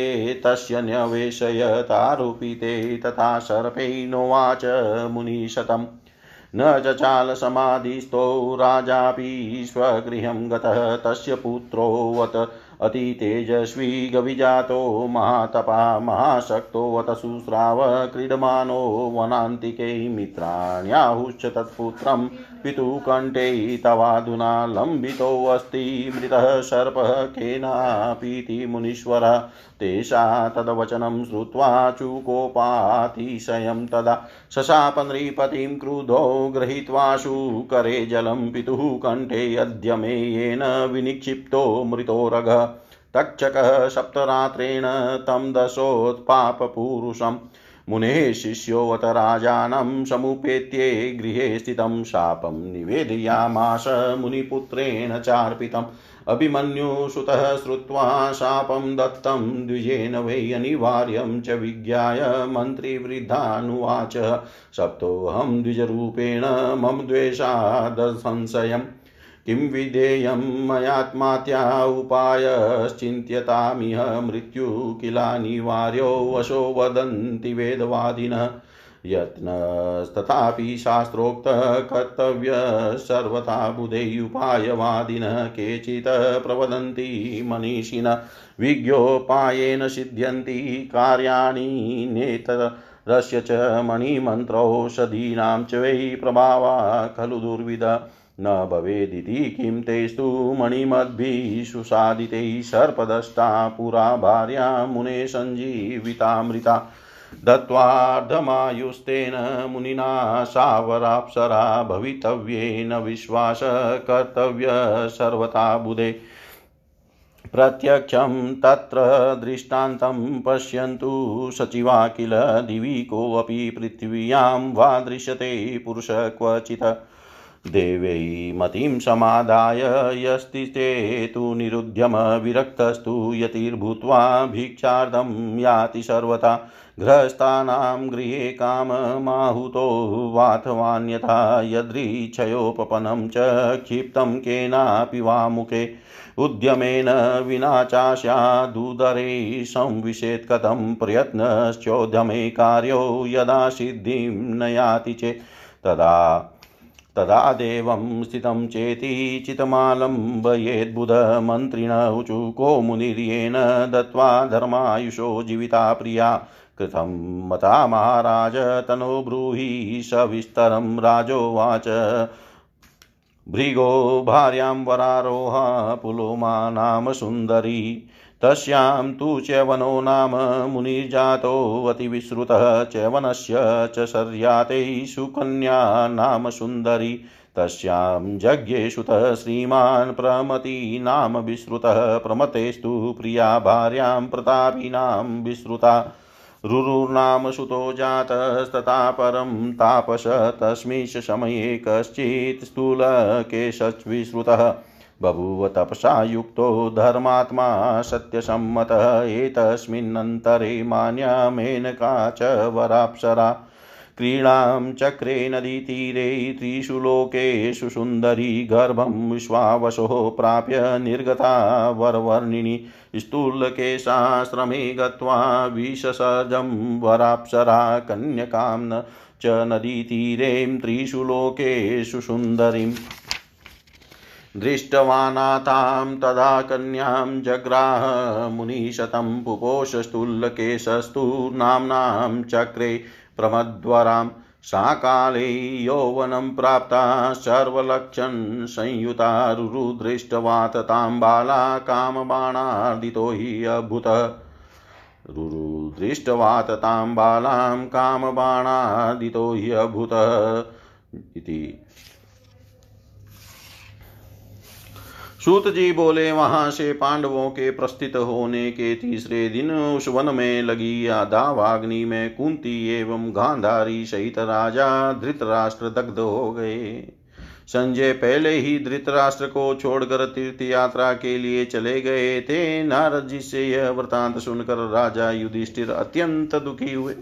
तस्य न्यवेशयतारोपिते तथा सर्पैनोवाच मुनिशतम् न चचाल समाधिस्थो राजापि स्वगृहं गतः तस्य पुत्रोऽवत अतितेजस्वी गविजातो महातपा महाशक्तो शुश्राव क्रीडमानो वनान्तिके मित्राण्याहुश्च तत्पुत्रं पितुः कण्ठे तवाधुना लम्बितोऽस्ति मृतः सर्पः केनापीति मुनीश्वरः। तेषा तद्वचनं श्रुत्वा चुकोपातिशयं तदा शशाप नृपतिं क्रुधो गृहीत्वाशु करे जलं पितुः कण्ठे अद्य मे येन विनिक्षिप्तो मृतोरग तक्षकः सप्तरात्रेण तं दशोत्पापपूरुषम्। मुनेः शिष्योऽवत राजानं समुपेत्ये गृहे स्थितं शापं निवेदयामास मुनिपुत्रेण चार्पितम्। अभिमन्युसुतः श्रुत्वा शापं दत्तं द्विजेन वै अनिवार्यं च विज्ञाय मन्त्रिवृद्धानुवाच। सप्तोऽहं द्विजरूपेण मम द्वेषादसंशयम्। किं विधेयं मयात्मात्या उपायश्चिन्त्यतामिह मृत्यु किलानिवार्यो वशो वदन्ति वेदवादिनः यत्नस्तथापि शास्त्रोक्तकर्तव्य सर्वथा बुधैयुपायवादिनः केचित् प्रवदन्ति मनीषिण। विज्ञोपायेन सिद्ध्यन्ति कार्याणि नेतरस्य च मणिमन्त्रौषधीनां च वै प्रभावा खलु दुर्विध न भवेदिति किं तेस्तु मणिमद्भिः सुसादितैः सर्पदष्टा पुरा भार्या मुने सञ्जीवितामृता दत्त्वार्धमायुस्तेन मुनिना सावराप्सरा भवितव्येन विश्वासकर्तव्य सर्वथा बुधे। प्रत्यक्षं तत्र दृष्टान्तं पश्यन्तु सचिवा किल दिवि कोऽपि पृथिव्यां वा दृश्यते पुरुष क्वचित्। देवै मतिं समादाय यस्तिते तु निरुद्यम विरक्तस्तु यतिर्भूत्वा भिक्षार्थं याति सर्वथा। गृहस्थानां गृहे काममाहुतो वाथवान्यथा यदृच्छयोपपनं च क्षिप्तं केनापि वा मुखे। उद्यमेन विना चास्यादुदरे संविशेत् कथं प्रयत्नश्चोद्यमे कार्यो यदा सिद्धिं न याति चेत् तदा तदा देवं स्थितं चेति चितमालम्बयेद्बुधमन्त्रिण ऊचु को मुनिर्येण दत्त्वा धर्मायुषो जीविता प्रिया। कृतं मता महाराज तनो ब्रूहि सविस्तरं राजोवाच। भृगो भार्यां वरारोहा पुलोमा नाम सुन्दरी। तस्यां तु च्यवनो नाम मुनिर्जातोऽतिविश्रुतः च्यवनस्य च शर्याते सुकन्या नाम सुन्दरी। तस्यां यज्ञेषुतः श्रीमान् प्रमती नाम विश्रुतः प्रमतेस्तु प्रिया भार्यां प्रतापिनां विश्रुता। रुरुर्नाम सुतो जातस्तथा परं तापस तस्मिंश समये कश्चित् स्थूलकेशविश्रुतः बभूव तपसा युक्तो धर्मात्मा सत्यसम्मतः, एतस्मिन्नन्तरे मान्या मेनका च वराप्सरा। क्रीडां चक्रे नदीतीरे, त्रिषु लोकेषु सुन्दरी गर्भं विश्वावशो प्राप्य निर्गता वरवर्णिनि। स्थूलकेशाश्रमे गत्वा विससर्जं वराप्सरा। कन्यकां च नदीतीरें, त्रिषु लोकेषु सुन्दरीम्। दृष्टवानातां तदा कन्यां जग्राह मुनिशतं पुपोषस्तुल्लकेशस्तु नाम्नां चक्रे प्रमद्वरां सा काले यौवनं प्राप्ता सर्वलक्षन् संयुता रुरुदृष्टवात तां बाला कामबाणार्दितो हि अभूतः। रुरुदृष्टवात तां बालां कामबाणादितो हि अभूतः। इति सूत जी बोले, वहाँ से पांडवों के प्रस्थित होने के तीसरे दिन उस वन में लगी दावाग्नि में कुंती एवं गांधारी सहित राजा धृतराष्ट्र दग्ध हो गए। संजय पहले ही धृतराष्ट्र को छोड़कर तीर्थ यात्रा के लिए चले गए थे। नारद जी से यह वृतांत सुनकर राजा युधिष्ठिर अत्यंत दुखी हुए।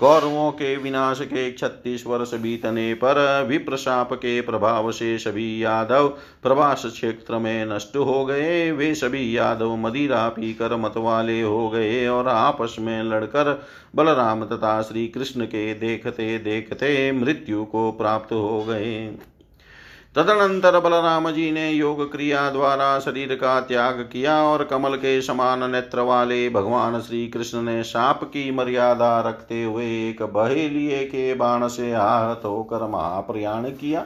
कौरवों के विनाश के छत्तीस वर्ष बीतने पर विप्रशाप के प्रभाव से सभी यादव प्रवास क्षेत्र में नष्ट हो गए। वे सभी यादव मदिरा पीकर मतवाले हो गए और आपस में लड़कर बलराम तथा श्री कृष्ण के देखते देखते मृत्यु को प्राप्त हो गए। तदनंतर बलराम जी ने योग क्रिया द्वारा शरीर का त्याग किया और कमल के समान नेत्र वाले भगवान श्री कृष्ण ने साप की मर्यादा रखते हुए एक बहेलिए के बाण से आहत होकर महाप्रयाण किया।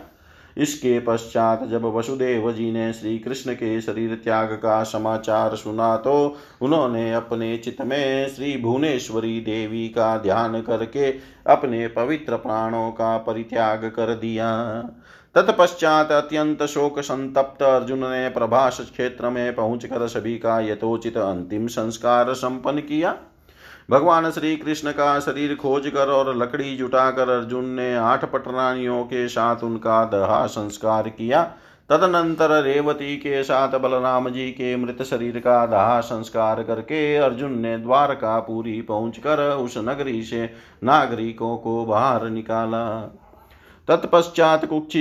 इसके पश्चात जब वसुदेव जी ने श्री कृष्ण के शरीर त्याग का समाचार सुना तो उन्होंने अपने चित्त में श्री भुवनेश्वरी देवी का ध्यान करके अपने पवित्र प्राणों का परित्याग कर दिया। तत्पश्चात अत्यंत शोक संतप्त अर्जुन ने प्रभास क्षेत्र में पहुंचकर सभी का यथोचित अंतिम संस्कार संपन्न किया। भगवान श्री कृष्ण का शरीर खोज कर और लकड़ी जुटाकर अर्जुन ने आठ पटरानियों के साथ उनका दहा संस्कार किया। तदनंतर रेवती के साथ बलराम जी के मृत शरीर का दाह संस्कार करके अर्जुन ने द्वारका पूरी पहुंचकर उस नगरी से नागरिकों को बाहर निकाला। तत्पश्चात कुछ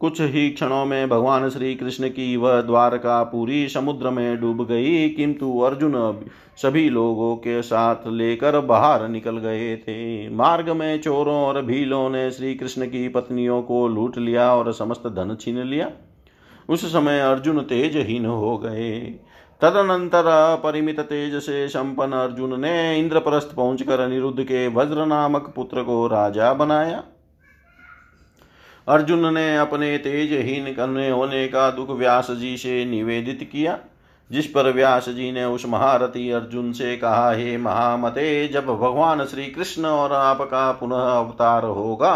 कुछ ही क्षणों में भगवान श्री कृष्ण की वह द्वारका पूरी समुद्र में डूब गई। किंतु अर्जुन सभी लोगों के साथ लेकर बाहर निकल गए थे। मार्ग में चोरों और भीलों ने श्री कृष्ण की पत्नियों को लूट लिया और समस्त धन छीन लिया। उस समय अर्जुन तेजहीन हो गए। तदनंतर परिमित तेज से संपन्न अर्जुन ने इंद्रप्रस्थ पहुंचकर अनिरुद्ध के वज्र नामक पुत्र को राजा बनाया। अर्जुन ने अपने तेजहीन करने होने का दुख व्यास जी से निवेदित किया, जिस पर व्यास जी ने उस महारथी अर्जुन से कहा, हे महामते, जब भगवान श्री कृष्ण और आपका पुनः अवतार होगा,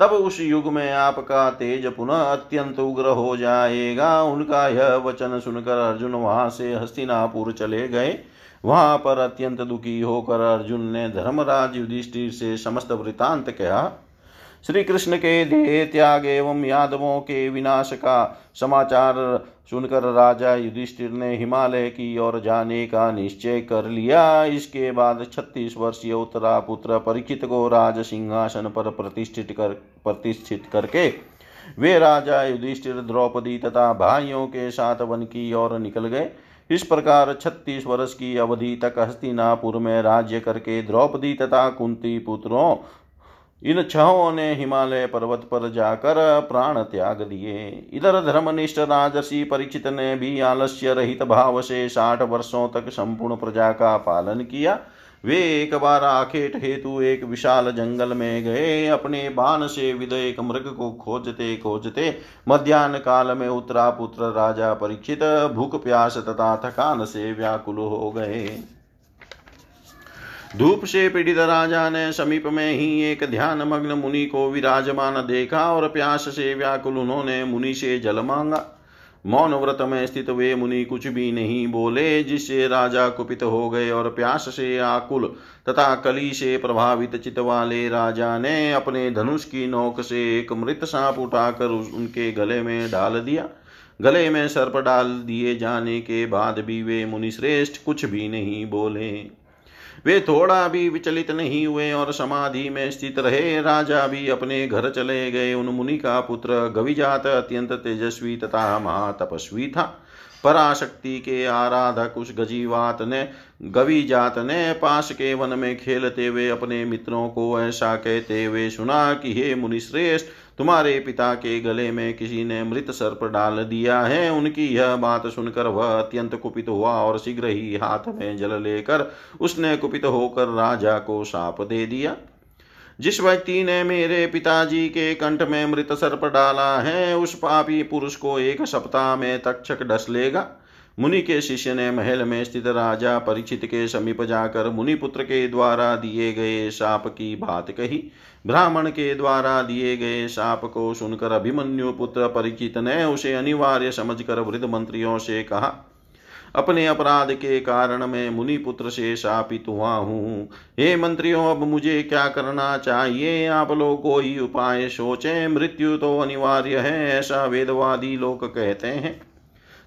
तब उस युग में आपका तेज पुनः अत्यंत उग्र हो जाएगा। उनका यह वचन सुनकर अर्जुन वहाँ से हस्तिनापुर चले गए। वहाँ पर अत्यंत दुखी होकर अर्जुन ने धर्मराज युधिष्ठिर से समस्त वृतांत कहा श्री कृष्ण के देह त्याग एवं यादवों के विनाश का समाचार सुनकर राजा युधिष्ठिर ने हिमालय की ओर जाने का निश्चय कर लिया। इसके बाद छत्तीस वर्षीय उत्तरा पुत्र परीक्षित को राज सिंहासन पर प्रतिष्ठित कर, प्रतिष्ठित करके वे राजा युधिष्ठिर, द्रौपदी तथा भाइयों के साथ वन की ओर निकल गए। इस प्रकार छत्तीस वर्ष की अवधि तक हस्तिनापुर में राज्य करके द्रौपदी तथा कुंती पुत्रों इन छहों ने हिमालय पर्वत पर जाकर प्राण त्याग दिए। इधर धर्मनिष्ठ राजसी परिचित ने भी आलस्य रहित भाव से साठ वर्षों तक संपूर्ण प्रजा का पालन किया। वे एक बार आखेट हेतु एक विशाल जंगल में गए। अपने बाण से विद एक मृग को खोजते खोजते मध्यान्ह काल में उत्तरा पुत्र राजा परीक्षित भूख प्यास तथा थकान से व्याकुल हो गए। धूप से पीड़ित राजा ने समीप में ही एक ध्यान मग्न मुनि को विराजमान देखा और प्यास से व्याकुल उन्होंने मुनि से जल मांगा। मौन व्रत में स्थित वे मुनि कुछ भी नहीं बोले, जिससे राजा कुपित हो गए और प्यास से आकुल तथा कली से प्रभावित चित वाले राजा ने अपने धनुष की नोक से एक मृत सांप उठाकर उनके गले में डाल दिया। गले में सर्प डाल दिए जाने के बाद भी वे मुनि श्रेष्ठ कुछ भी नहीं बोले। वे थोड़ा भी विचलित नहीं हुए और समाधि में स्थित रहे। राजा भी अपने घर चले गए। उन मुनि का पुत्र गविजात अत्यंत तेजस्वी तथा महातपस्वी था। पराशक्ति के आराधक उस गजीवात ने गवी जात ने पास के वन में खेलते हुए अपने मित्रों को ऐसा कहते हुए सुना कि हे मुनिश्रेष्ठ तुम्हारे पिता के गले में किसी ने मृत सर्प डाल दिया है। उनकी यह बात सुनकर वह अत्यंत कुपित हुआ और शीघ्र ही हाथ में जल लेकर उसने कुपित होकर राजा को साप दे दिया। जिस व्यक्ति ने मेरे पिताजी के कंठ में मृत सर्प डाला है, उस पापी पुरुष को एक सप्ताह में तक्षक डस लेगा। मुनि के शिष्य ने महल में स्थित राजा परीक्षित के समीप जाकर मुनिपुत्र के द्वारा दिए गए साप की बात कही। ब्राह्मण के द्वारा दिए गए साप को सुनकर अभिमन्यु पुत्र परीक्षित ने उसे अनिवार्य समझकर वृद्ध मंत्रियों से कहा, अपने अपराध के कारण मैं मुनि पुत्र से शापित हुआ हूँ। हे मंत्रियों, अब मुझे क्या करना चाहिए? आप लोग कोई उपाय सोचें। मृत्यु तो अनिवार्य है, ऐसा वेदवादी लोग कहते हैं।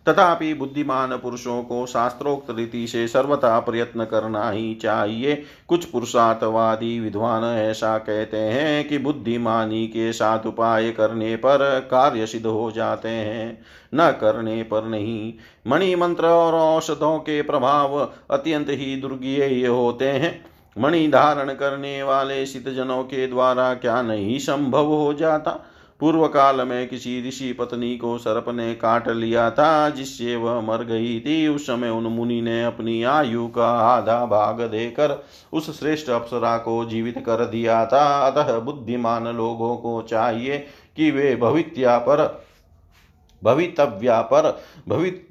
तथापि बुद्धिमान पुरुषों को शास्त्रोक्त रीति से सर्वथा प्रयत्न करना ही चाहिए। कुछ पुरुषार्थवादी विद्वान ऐसा कहते हैं कि बुद्धिमानी के साथ उपाय करने पर कार्य सिद्ध हो जाते हैं। न करने पर नहीं। मणि मंत्र और औषधों के प्रभाव अत्यंत ही दुर्गीय होते हैं। मणि धारण करने वाले जनों के द्वारा क्या नहीं संभव हो जाता? पूर्व काल में किसी ऋषि पत्नी को सर्प ने काट लिया था, जिससे वह मर गई थी। उस समय उन मुनि ने अपनी आयु का आधा भाग देकर उस श्रेष्ठ अप्सरा को जीवित कर दिया था। अतः बुद्धिमान लोगों को चाहिए कि वे भवित्या पर, भवितव्या पर, भवित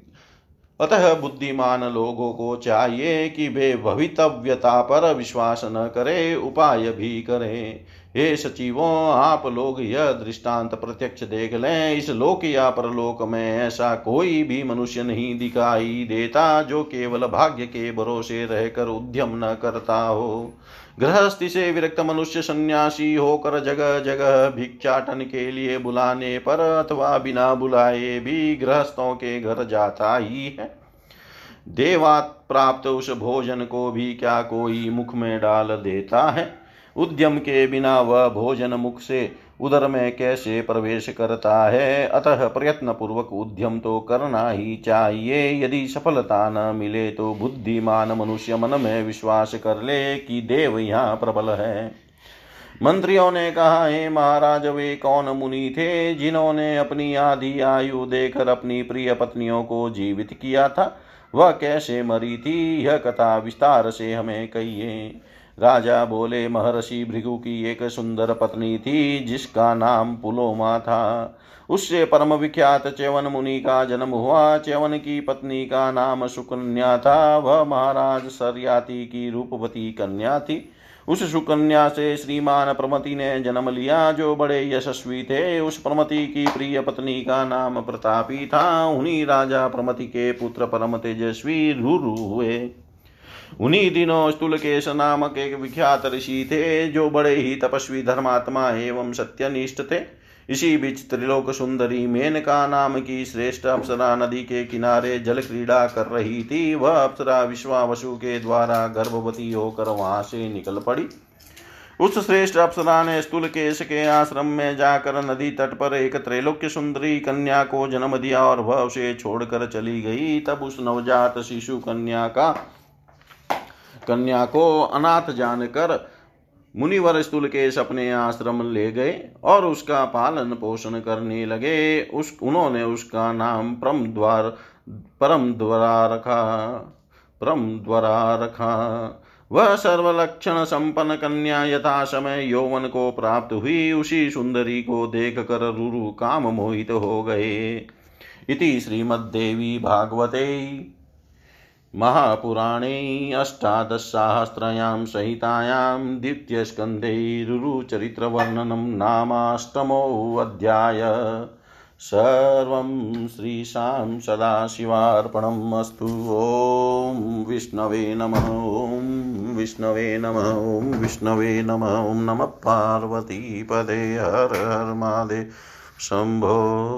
अतः बुद्धिमान लोगों को चाहिए कि वे भवितव्यता पर विश्वास न करें, उपाय भी करें। हे सचिवों, आप लोग यह दृष्टांत प्रत्यक्ष देख लें। इस लोक या परलोक में ऐसा कोई भी मनुष्य नहीं दिखाई देता जो केवल भाग्य के भरोसे रहकर उद्यम न करता हो। गृहस्थी से विरक्त मनुष्य सन्यासी होकर जगह जगह भिक्षाटन के लिए बुलाने पर अथवा बिना बुलाए भी गृहस्थों के घर जाता ही है। देवात प्राप्त उस भोजन को भी क्या कोई मुख में डाल देता है? उद्यम के बिना वह भोजन मुख से उदर में कैसे प्रवेश करता है? अतः प्रयत्न पूर्वक उद्यम तो करना ही चाहिए। यदि सफलता न मिले तो बुद्धिमान मनुष्य मन में विश्वास कर ले कि देव यहाँ प्रबल है। मंत्रियों ने कहा, हे महाराज, वे कौन मुनि थे जिन्होंने अपनी आधी आयु देकर अपनी प्रिय पत्नियों को जीवित किया था? वह कैसे मरी थी? यह कथा विस्तार से हमें कहिए। राजा बोले, महर्षि भृगु की एक सुंदर पत्नी थी, जिसका नाम पुलोमा था। उससे परम विख्यात च्यवन मुनि का जन्म हुआ। च्यवन की पत्नी का नाम सुकन्या था। वह महाराज सरयाति की रूपवती कन्या थी। उस सुकन्या से श्रीमान प्रमति ने जन्म लिया। जो बड़े यशस्वी थे, उस प्रमति की प्रिय पत्नी का नाम प्रतापी था। उन्हीं राजा प्रमति के पुत्र परम तेजस्वी रुरु हुए। उन्हीं दिनों स्थूलकेश नामक एक विख्यात ऋषि थे जो बड़े ही तपस्वी धर्मात्मा एवं सत्यनिष्ठ थे इसी बीच त्रिलोक सुंदरी मेनका नाम की श्रेष्ठ अप्सरा नदी के किनारे जल क्रीड़ा कर रही थी, वह अप्सरा विश्वावसु के द्वारा गर्भवती होकर वहाँ से निकल पड़ी। उस श्रेष्ठ अप्सरा ने स्थूल केश के आश्रम में जाकर नदी तट पर एक त्रैलोक्य सुंदरी कन्या को जन्म दिया और वह उसे छोड़कर चली गई। तब उस नवजात शिशु कन्या का कन्या को अनाथ जानकर मुनिवर स्थूलकेश अपने आश्रम ले गए और उसका पालन पोषण करने लगे। उस, उन्होंने उसका नाम परम द्वार, परम द्वारा रखा, परम द्वारा रखा। वह सर्वलक्षण संपन्न कन्या यथा समय यौवन को प्राप्त हुई। उसी सुंदरी को देख कर रुरु काम मोहित हो गए। इति श्रीमद्देवी भागवते। महापुराणे अष्टादशसाहस्रयां संहितायां द्वितीयस्कन्धे रुरुचरित्रवर्णनं नामाष्टमोऽध्याय. सर्वं श्रीशां सदाशिवार्पणम् अस्तु। ॐ विष्णवे नमः, ॐ विष्णवे नमः, ॐ विष्णवे नमः, ॐ नमः पार्वतीपदे हर हर महादेव। शम्भो